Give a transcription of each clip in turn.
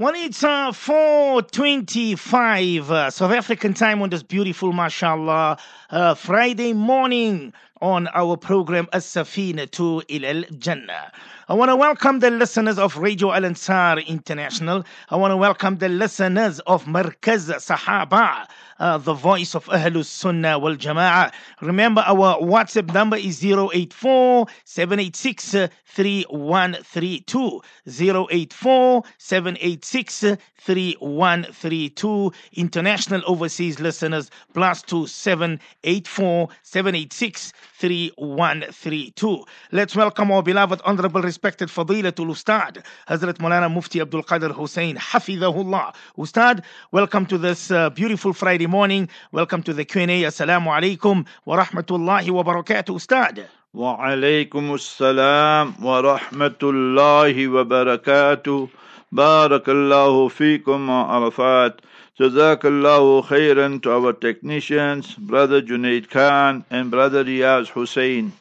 Well, it's uh, 4.25 uh, South African time on this beautiful, mashallah, uh, Friday morning on our program As-Safina to Ilal Jannah. I want to welcome the listeners of Radio Al Ansar International. I want to welcome the listeners of Markaz Sahaba, uh, the voice of Ahlus Sunnah wal Jama'ah. Remember, our WhatsApp number is 084 786 3132. 084 786 3132. International overseas listeners plus 2784 786 3132. Let's welcome our beloved, honorable, respected Fadilatul Ustad, Hazrat Mulana Mufti Abdul Qadir Hoosen, Hafidahullah. Ustad, welcome to this uh, beautiful Friday morning. Welcome to the Q&A. Assalamu alaikum wa rahmatullahi wa barakatuh, Ustad. Wa alaikum assalam wa rahmatullahi wa barakatuh. Barakallahu fi فيكم عرفات الله خيرا to our technicians brother Junaid Khan and brother Riyaz Hussein.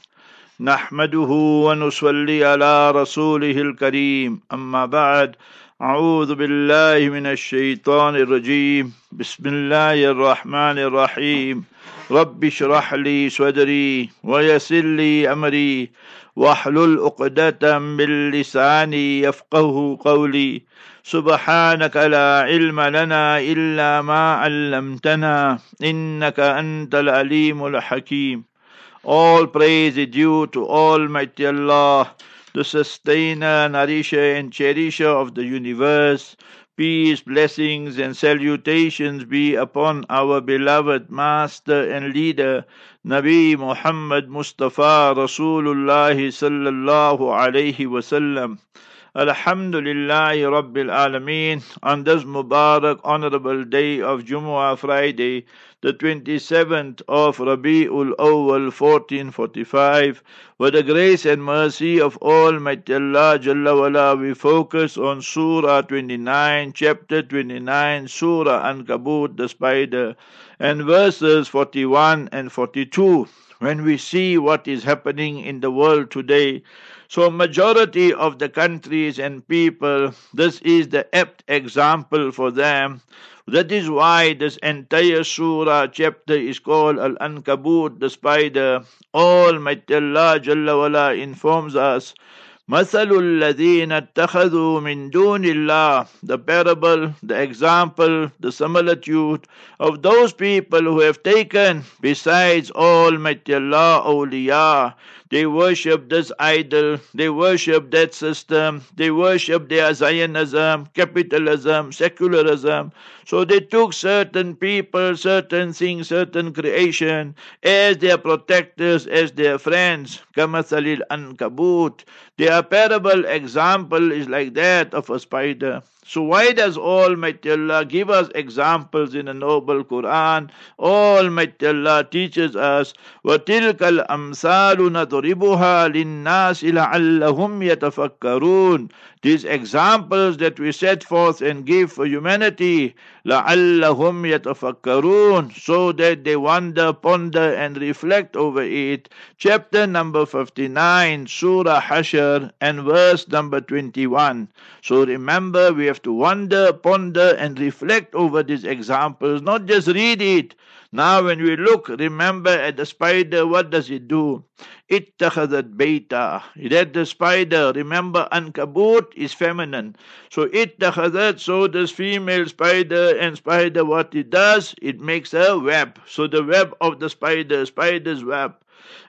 نحمده ونصلي على رسوله الكريم. أما بعد أعوذ بالله من الشيطان الرجيم. بسم الله الرحمن الرحيم. رب اشرح لي صدري ويسر لي أمري. واحلل عقدة من لساني يفقه قولي. سبحانك لا علم لنا إلا ما علمتنا إنك أنت العليم الحكيم All praise is due to Almighty Allah, the sustainer, nourisher and cherisher of the universe. Peace, blessings and salutations be upon our beloved Master and Leader, Nabi Muhammad Mustafa Rasulullah sallallahu alayhi wasallam. Alhamdulillah Rabbil Alameen on this Mubarak honorable day of Jumu'ah Friday, the 27th of Rabi'ul Awwal 1445. With the grace and mercy of Almighty Allah Jalla wala, we focus on Surah 29, chapter 29, Surah Ankabut, the spider, and verses 41 and 42. When we see what is happening in the world today, so majority of the countries and people, this is the apt example for them. That is why this entire surah chapter is called Al Ankabut, the spider. Almighty Allah Jalla wala informs us مثل الذين اتخذوا من دون الله the parable, the example, the similitude of those people who have taken besides Almighty Allah awliya they worship this idol, they worship that system, they worship their Zionism, capitalism, secularism. So they took certain people, certain things, certain creation as their protectors, as their friends. Kamathalil Ankabut. Their parable example is like that of a spider. So why does Almighty Allah give us examples in the noble Quran? Almighty Allah teaches us, وَتِلْكَ الْأَمْثَالُ نَضْرِبُهَا لِلنَّاسِ لَعَلَّهُمْ يَتَفَكَّرُونَ These examples that we set forth and give for humanity, لَعَلَّهُمْ يَتَفَكَّرُونَ So that they wonder, ponder and reflect over it. Chapter number 59, Surah Hashr and verse number 21. So remember, we have to wonder, ponder and reflect over these examples, not just read it. Now when we look, remember at the spider, what does it do? Ittakhadat baita. It had the spider. Remember, ankabut is feminine. So ittakhadat, so does female spider and spider what it does, it makes a web. So the web of the spider, spider's web.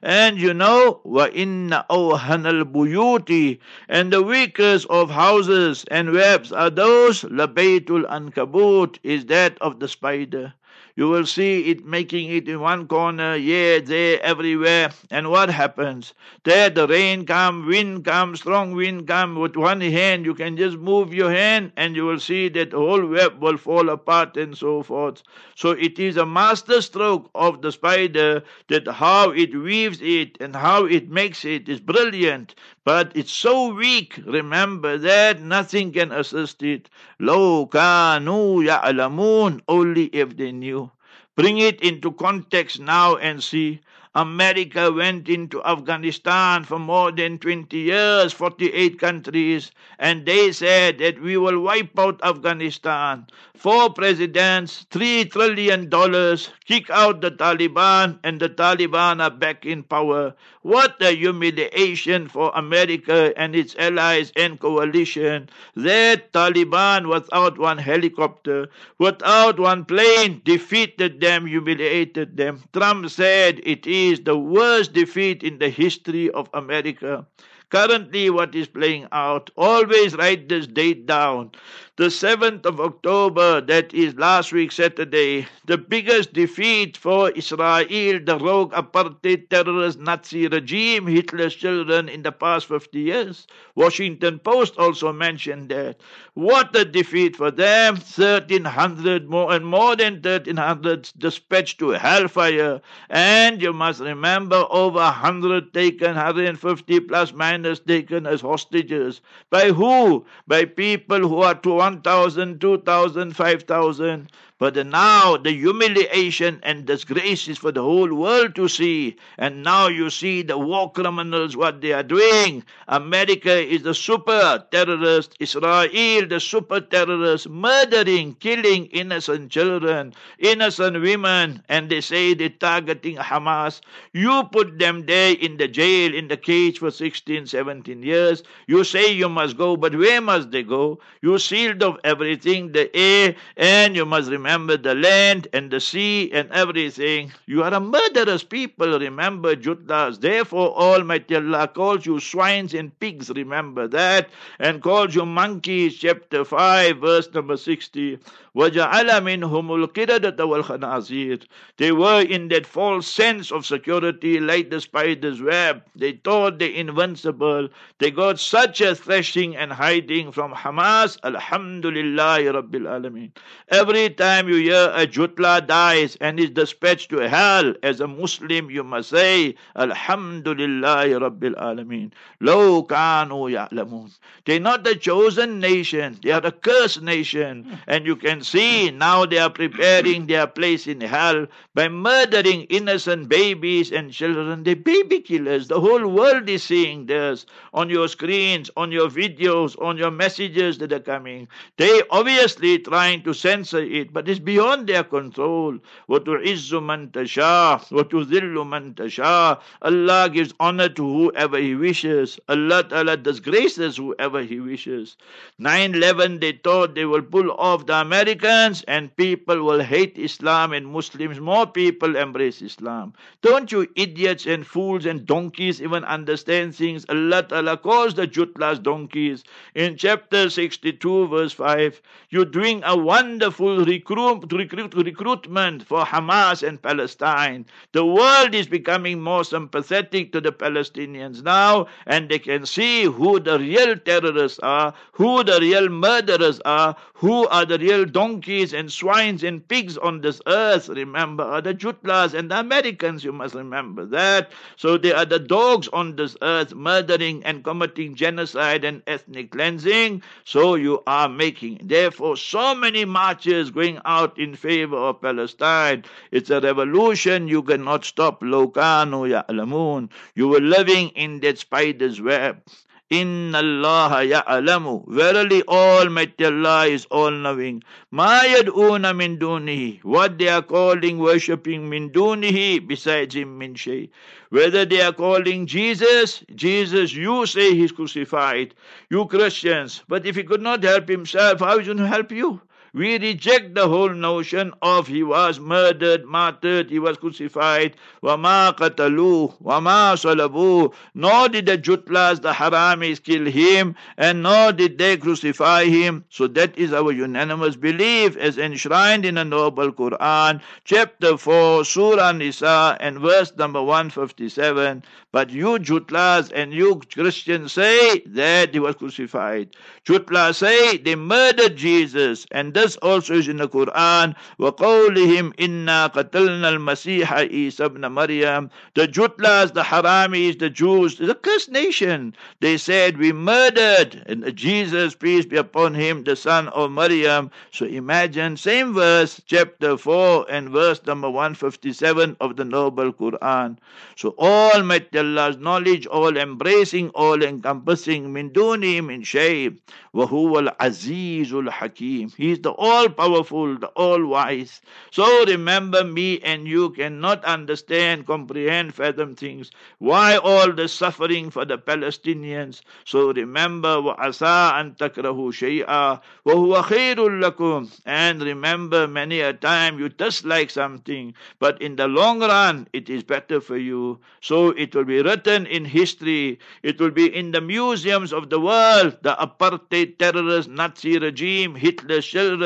And you know, wa inna awhanal buyuti, and the weakest of houses and webs are those, labaytul ankabut, is that of the spider. You will see it making it in one corner, here, there, everywhere. And what happens? There the rain come, wind come, strong wind come. With one hand, you can just move your hand and you will see that the whole web will fall apart and so forth. So it is a master stroke of the spider that how it weaves it and how it makes it is brilliant. But it's so weak, remember that nothing can assist it. Lo kanu ya'lamun, only if they knew. Bring it into context now and see. America went into Afghanistan for more than 20 years, 48 countries, and they said that we will wipe out Afghanistan. Four presidents, three trillion dollars, kick out the Taliban, and the Taliban are back in power. What a humiliation for America and its allies and coalition. That Taliban, without one helicopter, without one plane, defeated them, humiliated them. Trump said it is the worst defeat in the history of America. Currently, what is playing out, always write this date down the 7th of October, that is last week Saturday, the biggest defeat for Israel, the rogue apartheid terrorist Nazi regime, Hitler's children in the past 50 years. Washington Post also mentioned that. What a defeat for them. 1,300 more and more than 1,300 dispatched to hellfire. And you must remember over 100 taken, 150 plus minus taken as hostages. By who? By people who are to 1,000, 2,000, 5,000. But now the humiliation and disgrace is for the whole world to see. And now you see the war criminals, what they are doing. America is the super terrorist. Israel, the super terrorist, murdering, killing innocent children, innocent women. And they say they're targeting Hamas. You put them there in the jail, in the cage for 16, 17 years. You say you must go, but where must they go? You sealed off everything, the air, and you must remember remember the land and the sea and everything. You are a murderous people, remember Jutlas. Therefore, Almighty Allah calls you swines and pigs, remember that, and calls you monkeys, chapter 5, verse number 60. وَجَعَلَ مِنْهُمُ الْقِرَدَةَ وَالْخَنَازِيرَ They were in that false sense of security like the spider's web. They thought they invincible. They got such a thrashing and hiding from Hamas. Alhamdulillah Rabbil Alameen. Every time you hear a Jutla dies and is dispatched to hell, as a Muslim you must say, Alhamdulillah Rabbil Alameen. Lo kanu ya'lamun. They're not the chosen nation. They are the cursed nation. And you can see now they are preparing their place in hell by murdering innocent babies and children. The baby killers. The whole world is seeing this on your screens, on your videos, on your messages that are coming. They obviously trying to censor it, but it's beyond their control. وَتُعِزُّ مَنْ تَشَاءُ وَتُذِلُّ مَنْ تَشَاءُ Allah gives honor to whoever He wishes. Allah Ta'ala disgraces whoever He wishes. 9-11 they thought they will pull off the American Americans and people will hate Islam and Muslims. More people embrace Islam. Don't you idiots and fools and donkeys even understand things? Allah Ta'ala calls the Jutlas donkeys. In chapter 62, verse 5, you're doing a wonderful recruit, recruit, recruitment for Hamas and Palestine. The world is becoming more sympathetic to the Palestinians now, and they can see who the real terrorists are, who the real murderers are, who are the real donkeys and swines and pigs on this earth, remember, are the Jutlas and the Americans, you must remember that. So they are the dogs on this earth, murdering and committing genocide and ethnic cleansing. So you are making, therefore, so many marches going out in favor of Palestine. It's a revolution you cannot stop. Lokanu ya'lamun. You were living in that spider's web. Inna Allah ya ya'lamu. Verily Almighty Allah is all knowing. Ma yad'una min dunihi. What they are calling worshipping min dunihi besides him min shay. Whether they are calling Jesus, Jesus, you say he's crucified. You Christians. But if he could not help himself, how is he going to help you? We reject the whole notion of he was murdered, martyred, he was crucified. وَمَا قَتَلُوهُ وَمَا صَلَبُوهُ Nor did the Jutlas, the Haramis, kill him, and nor did they crucify him. So that is our unanimous belief as enshrined in the Noble Quran, chapter 4, Surah Nisa, and verse number 157. But you Jutlas and you Christians say that he was crucified. Jutlas say they murdered Jesus, and this also is in the Quran. وَقَوْلِهِمْ إِنَّا قَتَلْنَا الْمَسِيحَ عِيسَى ibn Maryam. The Jutlas, the Haramis, the Jews, the cursed nation. They said, we murdered and Jesus, peace be upon him, the son of Maryam. So imagine, same verse, chapter 4 and verse number 157 of the Noble Quran. So Almighty Allah's knowledge, all embracing, all encompassing, min duni min shay, wa huwa al-azizul hakim. He is the all-powerful, the all-wise. So remember me and you cannot understand, comprehend, fathom things. Why all the suffering for the Palestinians? So remember, wa asa an takrahu shay'a, wa huwa khairul lakum. And remember, many a time you dislike something, but in the long run, it is better for you. So it will be written in history. It will be in the museums of the world. The apartheid terrorist Nazi regime, Hitler's children,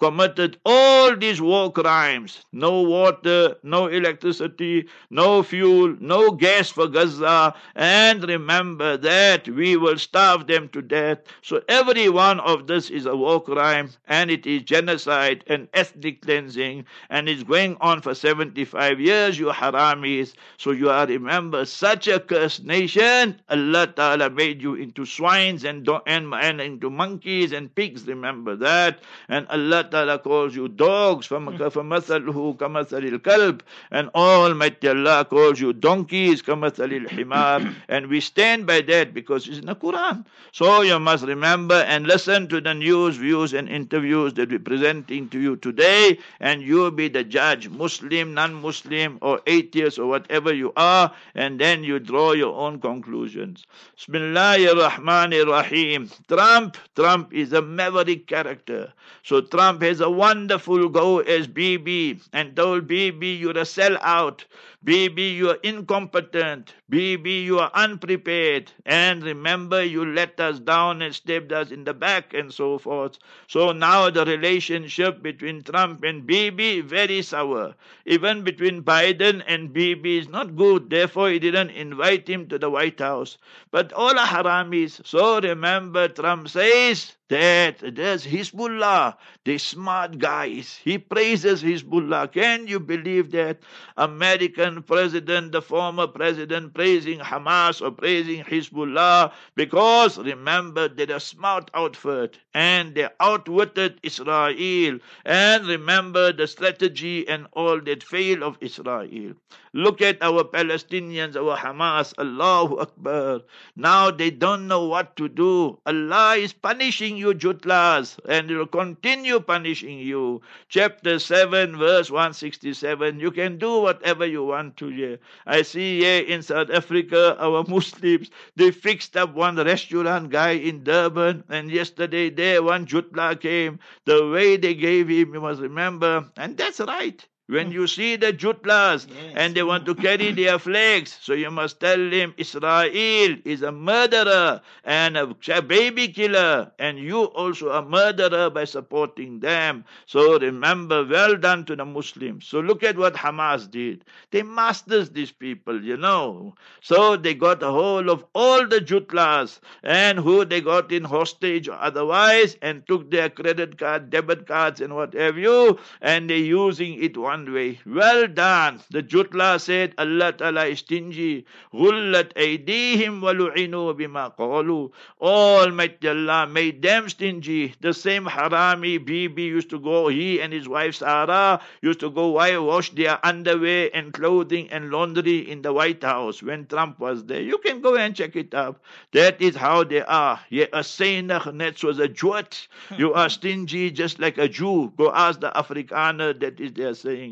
committed all these war crimes. No water, no electricity, no fuel, no gas for Gaza. And remember that we will starve them to death. So every one of this is a war crime and it is genocide and ethnic cleansing and it's going on for 75 years, you haramis. So you are, remember, such a cursed nation. Allah Ta'ala made you into swines and, and, and into monkeys and pigs, remember that. Allah Ta'ala calls you dogs, فَمَثَلُهُ كَمَثَلِ الْكَلْبِ And Almighty Allah calls you donkeys, كَمَثَلِ الْحِمَارِ And we stand by that because it's in the Quran. So you must remember and listen to the news, views and interviews that we're presenting to you today and you be the judge, Muslim, non-Muslim or atheist or whatever you are and then you draw your own conclusions. Bismillahir Rahmanir Rahim. Trump, Trump is a maverick character. So Trump has a wonderful go as BB and told BB you're a sellout. BB, you are incompetent. BB, you are unprepared. And remember, you let us down and stabbed us in the back and so forth. So now the relationship between Trump and BB, very sour. Even between Biden and BB is not good. Therefore, he didn't invite him to the White House. But all are haramis. So remember, Trump says, that there's Hezbollah, the smart guys. He praises Hezbollah. Can you believe that? American president, the former president, praising Hamas or praising Hezbollah because remember they're a smart outfit and they outwitted Israel. And remember the strategy and all that fail of Israel. Look at our Palestinians, our Hamas, Allahu Akbar. Now they don't know what to do. Allah is punishing you, Jutlas, and will continue punishing you. Chapter 7, verse 167. You can do whatever you want to here. I see here in South Africa, our Muslims, they fixed up one restaurant guy in Durban, and yesterday there one Jutla came. The way they gave him, you must remember, and that's right. When you see the Jutlas Yes. and they want to carry their flags, so you must tell them Israel is a murderer and a baby killer, and you also a murderer by supporting them. So remember, well done to the Muslims. So look at what Hamas did. They masters these people, you know. So they got a hold of all the Jutlas and who they got in hostage or otherwise and took their credit card, debit cards, and what have you, and they're using it one one way. Well done. The Jutla said, Allah Ta'ala is stingy. Ghullat aydihim walu'inu bima qalu. Almighty Allah made them stingy. The same harami Bibi used to go, he and his wife Sarah used to go why wash their underwear and clothing and laundry in the White House when Trump was there. You can go and check it up. That is how they are. Yeah, a Seinach was a Jewet. You are stingy just like a Jew. Go ask the Afrikaner that is their saying.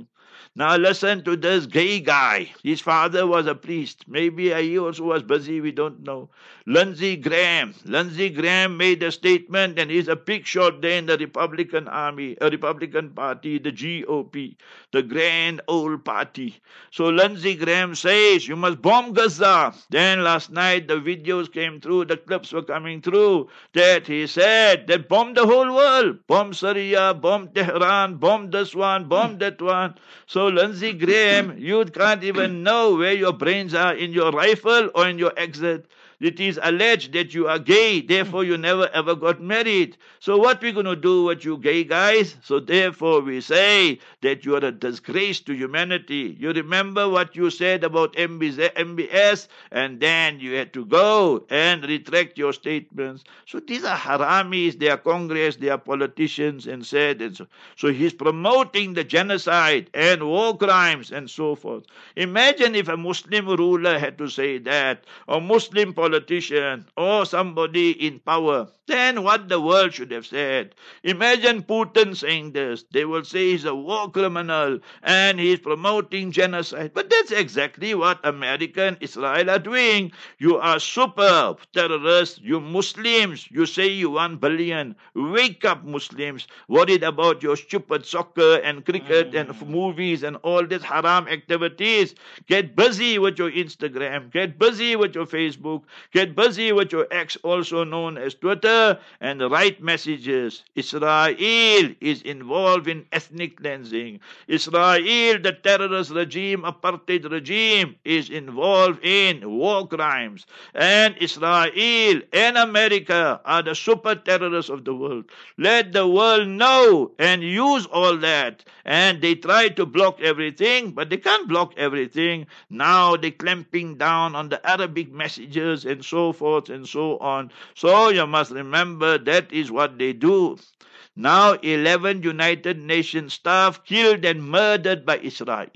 Now listen to this gay guy. His father was a priest. Maybe he also was busy, we don't know. Lindsey Graham. Lindsey Graham made a statement and he's a big shot there in the Republican Army, a Republican Party, the GOP, the grand old party. So Lindsey Graham says you must bomb Gaza. Then last night the videos came through, the clips were coming through that he said that bomb the whole world. Bomb Syria, bomb Tehran, bomb this one, bomb that one. So Lindsey Graham, you can't even know where your brains are in your rifle or in your exit. It is alleged that you are gay, therefore you never ever got married. So what we going to do with you gay guys? So therefore we say that you are a disgrace to humanity. You remember what you said about MBS and then you had to go and retract your statements. So these are haramis, they are Congress, they are politicians and said and so. So he's promoting the genocide and war crimes and so forth. Imagine if a Muslim ruler had to say that, or Muslim politician, or somebody in power. Then what the world should have said. Imagine Putin saying this. They will say he's a war criminal and he's promoting genocide. But that's exactly what America and Israel are doing. You are super terrorists. You Muslims. You say you want billion. Wake up, Muslims. Worried about your stupid soccer and cricket mm. and movies and all these haram activities. Get busy with your Instagram. Get busy with your Facebook. Get busy with your X, also known as Twitter, and write messages. Israel is involved in ethnic cleansing. Israel, the terrorist regime, apartheid regime, is involved in war crimes. And Israel and America are the super terrorists of the world. Let the world know and use all that. And they try to block everything, but they can't block everything. Now they're clamping down on the Arabic messages and so forth and so on. So you must remember that is what they do. Now 11 United Nations staff killed and murdered by Israel.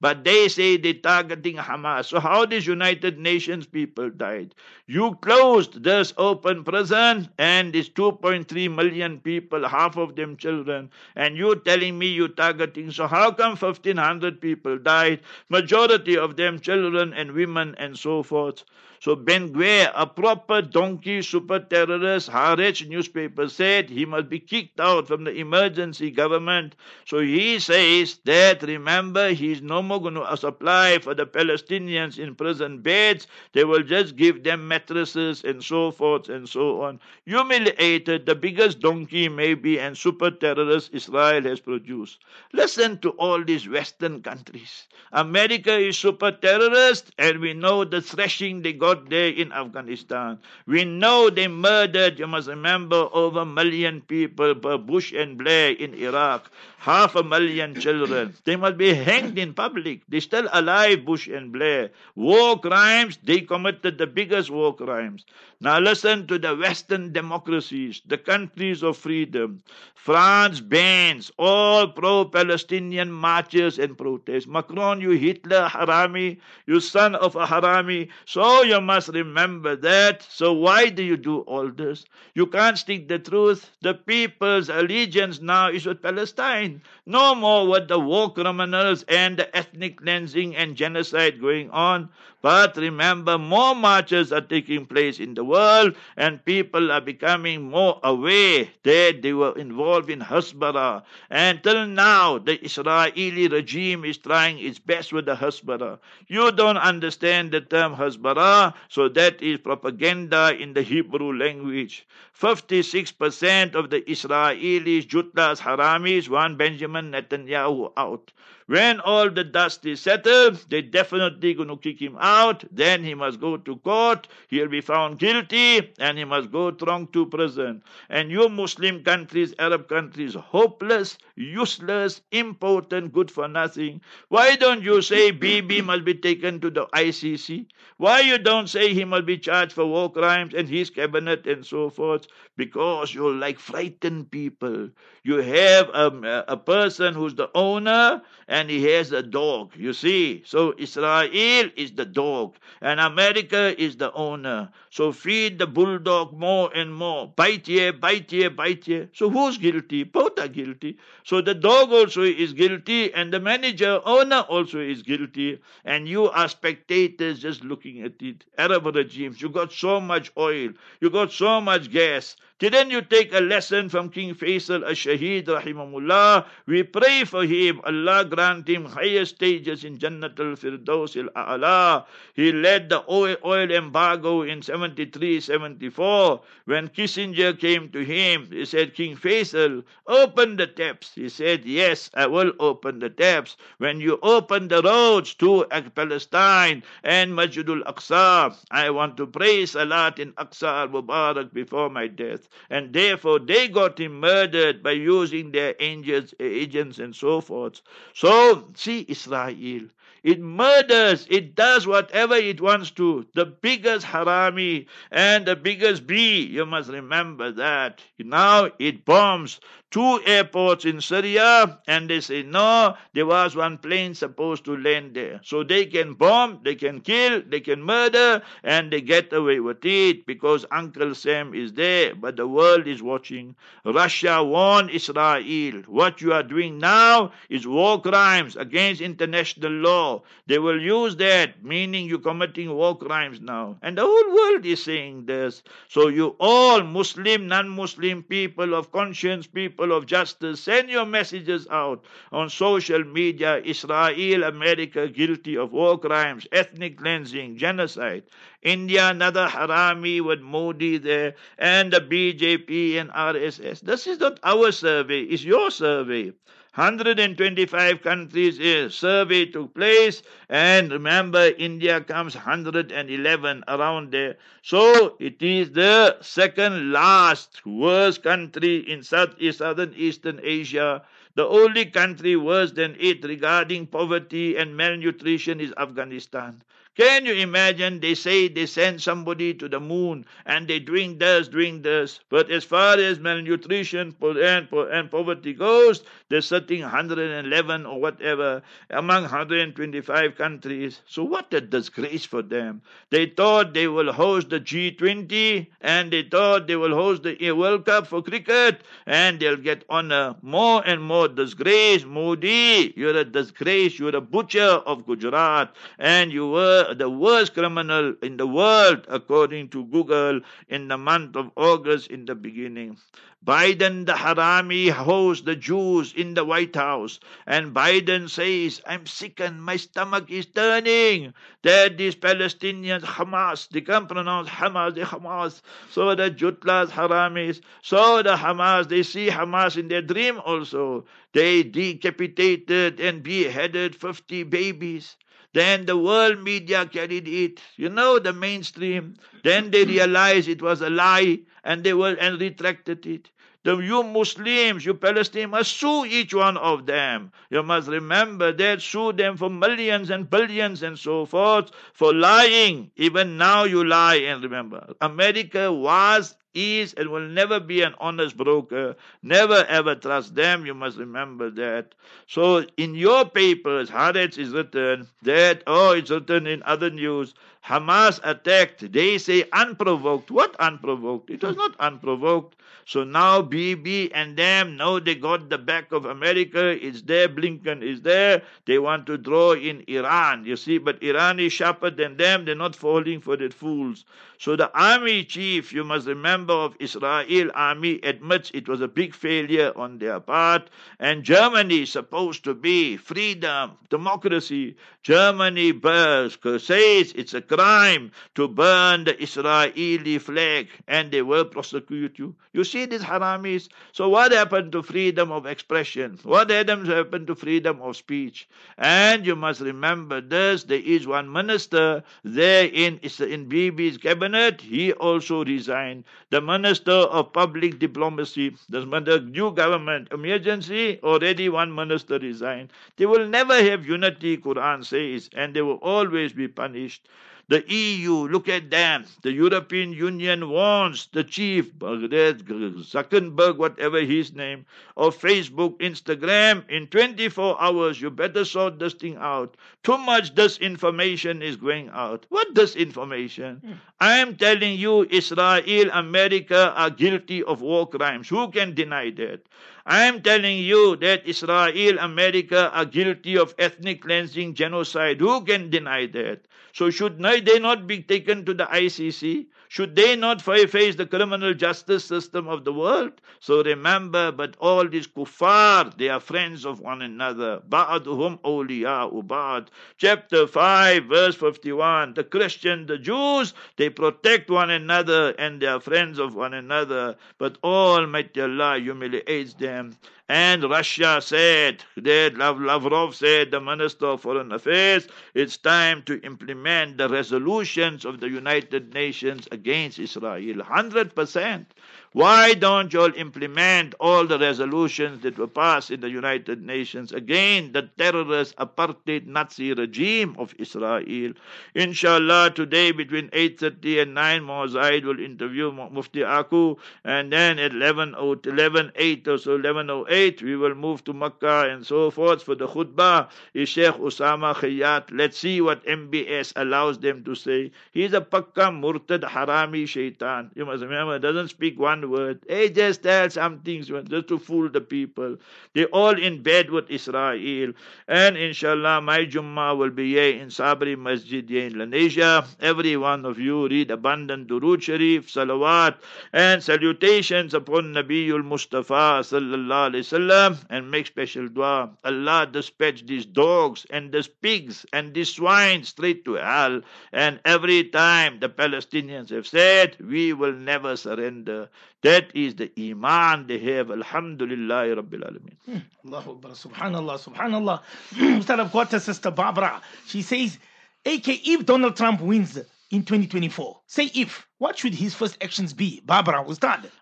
But they say they're targeting Hamas. So how these United Nations people died? You closed this open prison and these 2.3 million people, half of them children, and you telling me you're targeting. So how come 1,500 people died? Majority of them children and women and so forth. So Ben Gvir, a proper donkey super terrorist, Haaretz newspaper said he must be kicked out from the emergency government. So he says that remember he's no more going to supply for the Palestinians in prison beds. They will just give them mattresses and so forth and so on. Humiliated, the biggest donkey maybe and super terrorist Israel has produced. Listen to all these Western countries. America is super terrorist and we know the thrashing they got there in Afghanistan. We know they murdered, you must remember, over a million people by Bush and Blair in Iraq half a million children. They must be hanged in public. They're still alive, Bush and Blair. War crimes, they committed the biggest war crimes. Now listen to the Western democracies, the countries of freedom. France bans all pro-Palestinian marches and protests. Macron, you Hitler harami, you son of a harami. So you must remember that. So why do you do all this? You can't speak the truth. The people's allegiance now is with Palestine. No more with the war criminals and the ethnic cleansing and genocide going on. But remember, more marches are taking place in the world, and people are becoming more aware that they were involved in Hasbara. Until now, the Israeli regime is trying its best with the Hasbara. You don't understand the term Hasbara, so that is propaganda in the Hebrew language. 56% of the Israelis, Jutlas, Haramis, want Benjamin Netanyahu out. When all the dust is settled, they definitely going to kick him out. Then he must go to court. He'll be found guilty and he must go thrown to prison. And you Muslim countries, Arab countries, hopeless, useless, impotent, good for nothing. Why don't you say Bibi must be taken to the ICC? Why you don't say he must be charged for war crimes and his cabinet and so forth? Because you're like frightened people. You have a, a person who's the owner and he has a dog. You see, so Israel is the dog, and America is the owner. So feed the bulldog more and more. Bite here, bite here, bite here. So who's guilty? Both are guilty. So the dog also is guilty, and the manager, owner also is guilty, and you are spectators just looking at it. Arab regimes, you got so much oil, you got so much gas. Didn't you take a lesson from King Faisal al-Shaheed rahimahullah? We pray for him. Allah grant him higher stages in Jannat al-Firdaus al-A'la. He led the oil embargo in 73, 74. When Kissinger came to him, he said, King Faisal, open the taps. He said, yes, I will open the taps. When you open the roads to Palestine and Masjidul Aqsa, I want to pray Salat in Aqsa al-Mubarak before my death. And therefore they got him murdered by using their angels, agents and so forth. So, see Israel. It murders, it does whatever it wants to. The biggest harami and the biggest bee, you must remember that. Now it bombs two airports in Syria, and they say, no, there was one plane supposed to land there. So they can bomb, they can kill, they can murder, and they get away with it because Uncle Sam is there, but the world is watching. Russia warned Israel. What you are doing now is war crimes against international law. They will use that, meaning you're committing war crimes now. And the whole world is saying this. So you all Muslim, non-Muslim people of conscience, people people of justice, send your messages out on social media. Israel, America, guilty of war crimes, ethnic cleansing, genocide. India, another harami with Modi there, and the BJP and RSS. This is not our survey, it's your survey. 125 countries a survey took place and remember india comes 111 around there so it is the second last worst country in south southern eastern asia the only country worse than it regarding poverty and malnutrition is afghanistan can you imagine? They say they send somebody to the moon and they doing this, doing this. But as far as malnutrition and poverty goes, they're sitting 111 or whatever among 125 countries. So what a disgrace for them. They thought they will host the G20 and they thought they will host the World Cup for cricket and they'll get honor. More and more disgrace. Modi, you're a disgrace. You're a butcher of Gujarat and you were the worst criminal in the world, according to Google, in the month of August in the beginning. Biden, the Harami, hosts the Jews in the White House. And Biden says, I'm sickened, my stomach is turning. That these Palestinians, Hamas, they can't pronounce Hamas, they Hamas. So the Jutlas, Haramis, so the Hamas, they see Hamas in their dream also. They decapitated and beheaded 50 babies. Then the world media carried it, you know, the mainstream. Then they realized it was a lie and they were and retracted it. The, you Muslims, you Palestinians must sue each one of them. You must remember that, sue them for millions and billions and so forth for lying. Even now you lie and remember. America was is and will never be an honest broker. Never ever trust them. You must remember that. So in your papers, Haaretz is written that, oh, it's written in other news, Hamas attacked. They say unprovoked. What unprovoked? It was not unprovoked. So now Bibi and them know they got the back of America. It's there. Blinken is there. They want to draw in Iran. You see, but Iran is sharper than them. They're not falling for the fools. So the army chief, you must remember, of Israel army admits it was a big failure on their part. And Germany is supposed to be freedom, democracy. Germany says it's a crime to burn the Israeli flag, and they will prosecute you. You see these haramis. So what happened to freedom of expression? What happened to freedom of speech? And you must remember this: there is one minister there in in Bibi's cabinet he also resigned. The Minister of Public Diplomacy, the new government emergency, already one minister resigned. They will never have unity, Quran says, and they will always be punished. The EU, look at them. The European Union wants the chief, Zuckerberg, whatever his name, of Facebook, Instagram, in 24 hours, you better sort this thing out. Too much disinformation is going out. What disinformation? Mm. I am telling you, Israel, America are guilty of war crimes. Who can deny that? I'm telling you that Israel, America are guilty of ethnic cleansing, genocide. Who can deny that? So should they not be taken to the ICC? Should they not face the criminal justice system of the world? So remember, but all these kuffar, they are friends of one another. Ba'aduhum awliya'u ba'ad. Chapter 5, verse 51. The Christians, the Jews, they protect one another and they are friends of one another. But Almighty Allah humiliates them um, and Russia said, that Lavrov said, the Minister of Foreign Affairs, it's time to implement the resolutions of the United Nations against Israel. 100%. Why don't you all implement all the resolutions that were passed in the United Nations against the terrorist apartheid Nazi regime of Israel? Inshallah, today between 8.30 and 9, Mozaid will interview Mufti Aku, and then at 11, 11 8 or so 11.08, we will move to Makkah and so forth for the khutbah. Is Sheikh Osama Khayyat. Let's see what MBS allows them to say. He's a pakka murtad harami shaitan. You must remember, doesn't speak one word. He just tell some things just to fool the people. They're all in bed with Israel. And inshallah, my Jummah will be here in Sabri Masjid here in Lenasia. Every one of you read abundant Durood Sharif, salawat, and salutations upon Nabiul Mustafa sallallahu and make special dua. Allah dispatch these dogs and these pigs and these swine straight to hell. And every time the Palestinians have said, we will never surrender. That is the iman they have. Alhamdulillah Rabbil Alameen. Hmm. Allahu Akbar. Subhanallah. Subhanallah. Instead of got sister Barbara. She says, AK, if Donald Trump wins in 2024, say if, what should his first actions be? Barbara?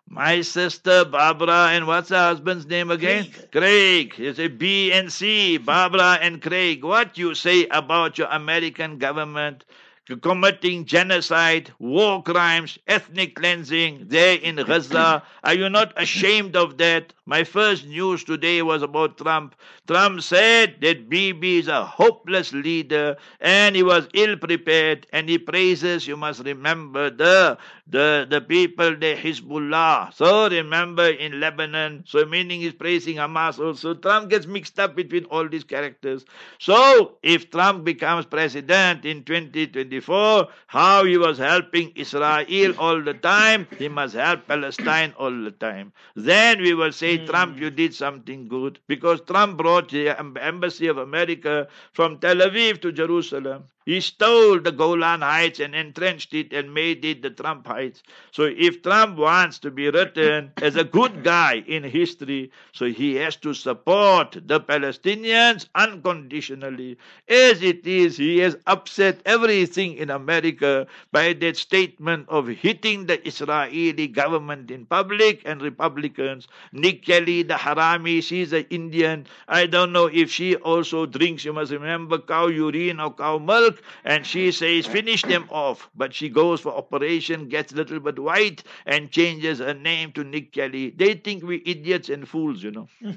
My sister Barbara, and what's her husband's name again? Craig. Craig. It's a B and C. Barbara and Craig. What you say about your American government? Committing genocide, war crimes, ethnic cleansing there in Gaza. Are you not ashamed of that? My first news today was about Trump. Trump said that Bibi is a hopeless leader and he was ill prepared and he praises, you must remember, the the, the people, the Hezbollah. So remember in Lebanon, so meaning he's praising Hamas also. Trump gets mixed up between all these characters. So if Trump becomes president in 2024, how he was helping Israel all the time, he must help Palestine all the time. Then we will say, mm. Trump, you did something good. Because Trump brought the embassy of America from Tel Aviv to Jerusalem. He stole the Golan Heights and entrenched it and made it the Trump Heights. So if Trump wants to be written as a good guy in history, so he has to support the Palestinians unconditionally. As it is, he has upset everything in America by that statement of hitting the Israeli government in public and Republicans. Nikki Haley, the Harami, she's an Indian. I don't know if she also drinks, you must remember, cow urine or cow milk milk and she says, finish them off. But she goes for operation, gets a little bit white, and changes her name to Nikki Haley. They think we idiots and fools, you know. Hmm.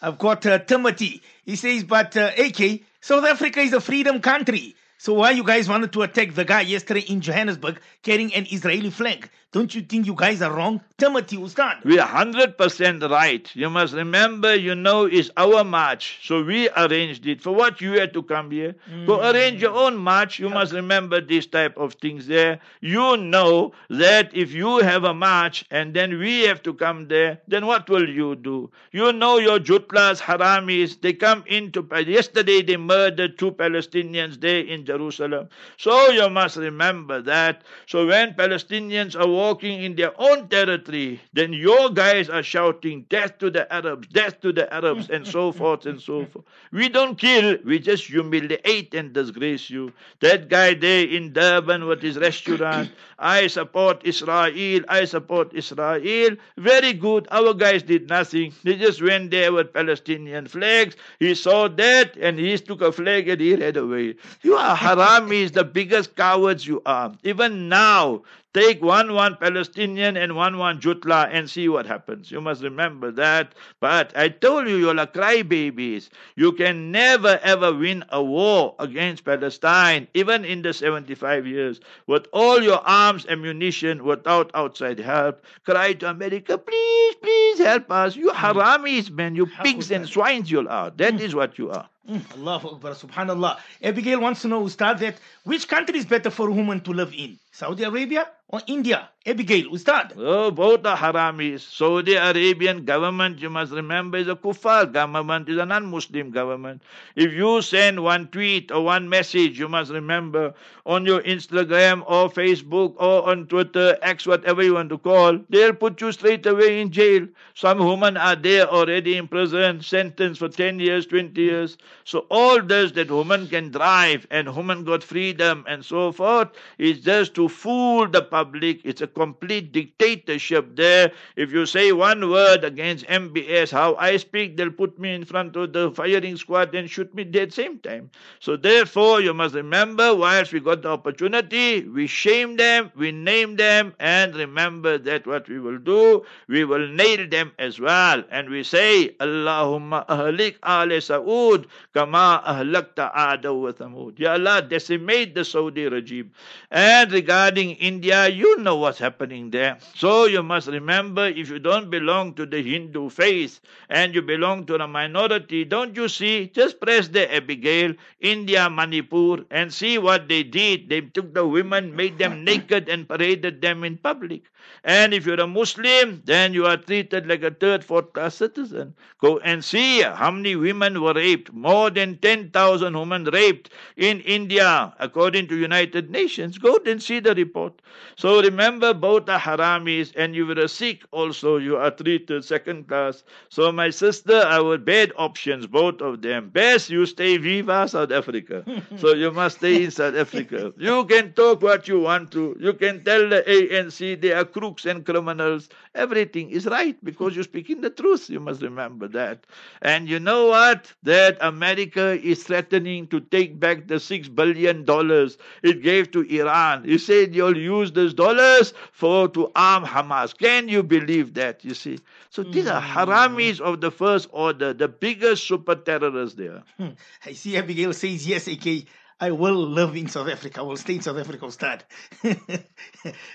I've got uh, Timothy. He says, but uh, AK, South Africa is a freedom country. So why you guys wanted to attack the guy yesterday in Johannesburg carrying an Israeli flag? Don't you think you guys are wrong? Timothy Ustad. We are 100% right. You must remember, you know, it's our march. So we arranged it. For what you had to come here? Mm. Go arrange your own march. You must remember this type of things there. You know that if you have a march and then we have to come there, then what will you do? You know your Jutlas, Haramis, they come into, yesterday they murdered two Palestinians there in Jerusalem. So you must remember that. So when Palestinians are walking in their own territory, then your guys are shouting, Death to the Arabs, death to the Arabs, and so forth and so forth. We don't kill, we just humiliate and disgrace you. That guy there in Durban with his restaurant, I support Israel, I support Israel. Very good. Our guys did nothing. They just went there with Palestinian flags. He saw that and he took a flag and he ran away. You are haramis, the biggest cowards you are. Even now, Take one one Palestinian and one one Jutla and see what happens. You must remember that. But I told you, you're like crybabies. You can never ever win a war against Palestine, even in the 75 years, with all your arms, ammunition, without outside help. Cry to America, please, please help us. You haramis, man. You pigs and swines you are. That is what you are. Mm, Allahu Akbar, subhanallah. Abigail wants to know, Ustad, that which country is better for a woman to live in? Saudi Arabia or India? Abigail, Ustad. Oh, both are haramis. Saudi Arabian government, you must remember, is a kuffar government, is a non-Muslim government. If you send one tweet or one message, you must remember, on your Instagram or Facebook or on Twitter, X, whatever you want to call, they'll put you straight away in jail. Some women are there already in prison, sentenced for 10 years, 20 years. So all this that women can drive and women got freedom and so forth is just to fool the public. It's a complete dictatorship there. If you say one word against MBS, how I speak, they'll put me in front of the firing squad and shoot me dead same time. So therefore, you must remember, whilst we got the opportunity, we shame them, we name them, and remember that what we will do, we will nail them as well. And we say, Allahumma ahlik al Saud, kama ahlakta Ada wa Thamud. Ya Allah, decimate the Saudi regime. And regarding India, you know what's happening there. So you must remember, if you don't belong to the Hindu faith and you belong to the minority, don't you see? Just press the Abigail, India, Manipur, and see what they did. They took the women, made them naked, and paraded them in public. And if you're a Muslim, then you are treated like a third, fourth class citizen. Go and see how many women were raped. More than 10,000 women raped in India, according to United Nations. Go and see the report. So remember, both are haramis, and you were a Sikh also, you are treated second class. So my sister, I would bad options, both of them. Best you stay Viva, South Africa. so you must stay in South Africa. You can talk what you want to. You can tell the ANC they are crooks and criminals. Everything is right because you're speaking the truth. You must remember that. And you know what? That America is threatening to take back the six billion dollars it gave to Iran. He said you'll use those dollars for to arm Hamas. Can you believe that? You see. So these are haramis of the first order, the biggest super terrorists there. Hmm. I see Abigail says yes, AK. I will live in South Africa. I will stay in South Africa, Ustad.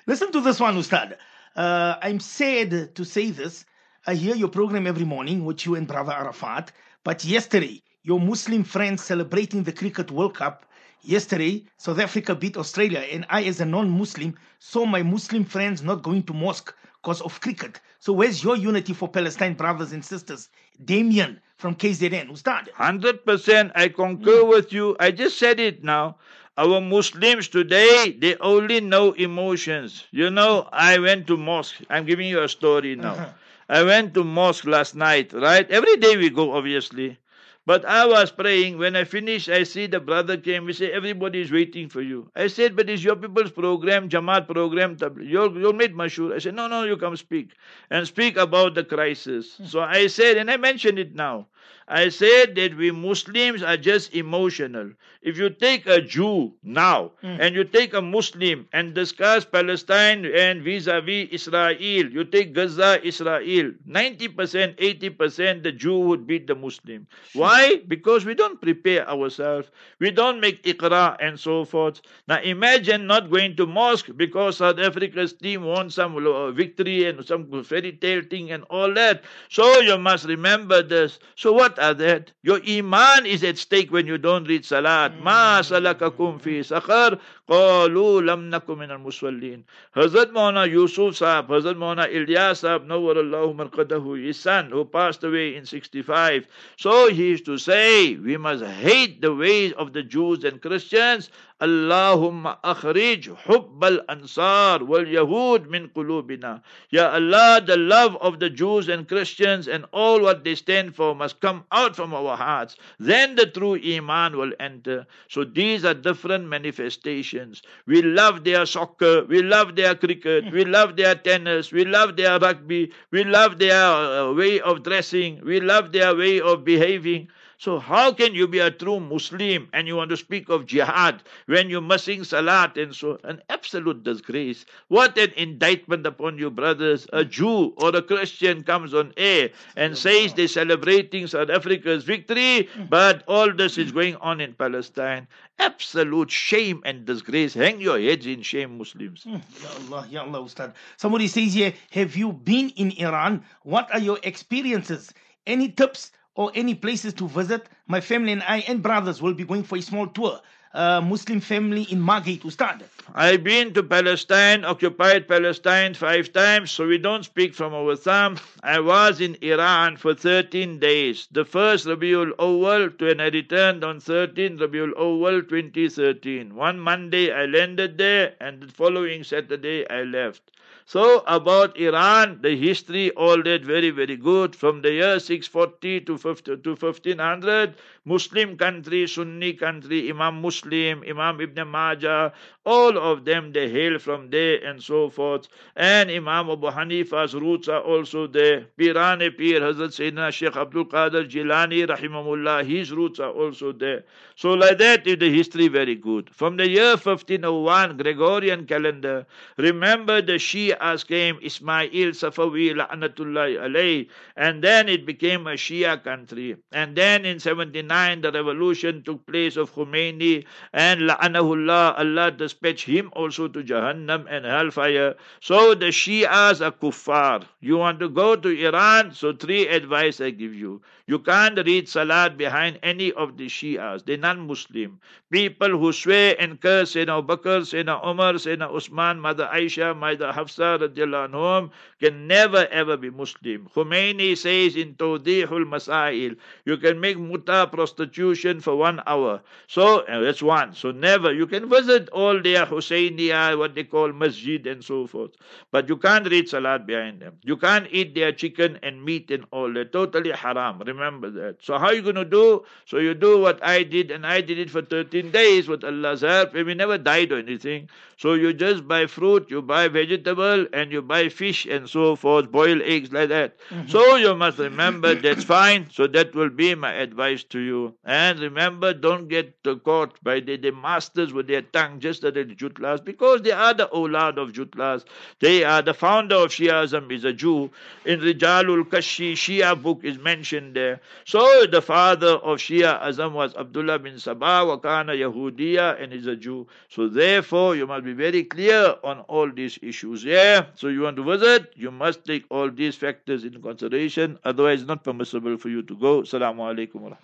Listen to this one, Ustad. Uh, I'm sad to say this. I hear your program every morning with you and Brother Arafat. But yesterday, your Muslim friends celebrating the Cricket World Cup. Yesterday, South Africa beat Australia, and I, as a non Muslim, saw my Muslim friends not going to mosque because of cricket. So, where's your unity for Palestine brothers and sisters? Damien from KZN, Ustad. 100% I concur with you. I just said it now. Our Muslims today, they only know emotions. You know, I went to mosque. I'm giving you a story now. Uh-huh. I went to mosque last night, right? Every day we go, obviously. But I was praying. When I finished, I see the brother came. We say, everybody is waiting for you. I said, but it's your people's program, Jamaat program. You're, you're made mashur. I said, no, no, you come speak. And speak about the crisis. So I said, and I mentioned it now. I said that we Muslims are just emotional. If you take a Jew now Mm. and you take a Muslim and discuss Palestine and vis-a-vis Israel, you take Gaza, Israel, 90%, 80% the Jew would beat the Muslim. Why? Because we don't prepare ourselves. We don't make iqra and so forth. Now imagine not going to mosque because South Africa's team won some uh, victory and some fairy tale thing and all that. So you must remember this. So what are that? Your iman is at stake when you don't read salat. Mm. Ma salakakum fi sakhar qalu lam nakum min al-musallin. Hazrat Maulana Yusuf Sahib, Hazrat Maulana Ilyas Sahib, Nawwarallahu marqadahu, his son who passed away in 65. So he used to say, we must hate the ways of the Jews and Christians. Allahumma akhrij hubb al-ansar wal yahud min qulubina. Ya Allah, the love of the Jews and Christians and all what they stand for must come out from our hearts. Then the true iman will enter. So these are different manifestations. We love their soccer, we love their cricket, we love their tennis, we love their rugby, we love their uh, way of dressing, we love their way of behaving. So how can you be a true Muslim and you want to speak of jihad when you're missing salat and so an absolute disgrace. What an indictment upon you, brothers. A Jew or a Christian comes on air and says they're celebrating South Africa's victory, mm. but all this is going on in Palestine. Absolute shame and disgrace. Hang your heads in shame, Muslims. Mm. Ya Allah, Ya Allah, Ustad. Somebody says here, have you been in Iran? What are your experiences? Any tips or any places to visit? My family and I and brothers will be going for a small tour. Uh, Muslim family in Margate, Ustad. I've been to Palestine, occupied Palestine five times, so we don't speak from our thumb. I was in Iran for 13 days. The first Rabiul Awal and I returned on 13 Rabiul Awal 2013. One Monday I landed there and the following Saturday I left. So about Iran, the history, all that very, very good. From the year 640 to, 50, to 1500, Muslim country, Sunni country, Imam Muslim, Imam Ibn Majah, all of them, they hail from there and so forth. And Imam Abu Hanifa's roots are also there. Pirane Pir, Hazrat Sayyidina Sheikh Abdul Qadir Jilani, Rahimahullah, his roots are also there. So like that is the history very good. From the year 1501, Gregorian calendar, remember the Shias came, Ismail Safawi, La'natullahi alayh, and then it became a Shia country. And then in 79, the revolution took place of Khomeini, and La'anahullah, Allah dispatched him also to Jahannam and hellfire. So the Shias are kuffar. You want to go to Iran? So three advice I give you. You can't read Salat behind any of the Shias. They're non-Muslim. People who swear and curse Sayyidina Bakr, Sayyidina Umar, Sayyidina Usman, Mother Aisha, Mother Hafsa, anhum, can never ever be Muslim. Khomeini says in Tawdihul Masail, you can make muta prostitution for one hour. So uh, that's one. So never. You can visit all their Husseiniya, what they call masjid and so forth. But you can't read Salat behind them. You can't eat their chicken and meat and all. They're totally haram. Remember that. So how are you going to do? So you do what I did and I did it for 13 days with Allah's help and we never died or anything. So you just buy fruit, you buy vegetable and you buy fish and so forth, boil eggs like that. Mm-hmm. So you must remember that's fine. So that will be my advice to you. And remember, don't get caught by the, the masters with their tongue, just as the Jutlas, because they are the Olad of Jutlas. They are the founder of Shiaism is a Jew. In Rijalul Kashi, Shia book is mentioned there. So the father of Shia Azam was Abdullah bin Saba, Wakana Yahudiya, and he's a Jew. So therefore, you must be very clear on all these issues. Yeah. So you want to visit, you must take all these factors in consideration. Otherwise, it's not permissible for you to go. Assalamu alaikum.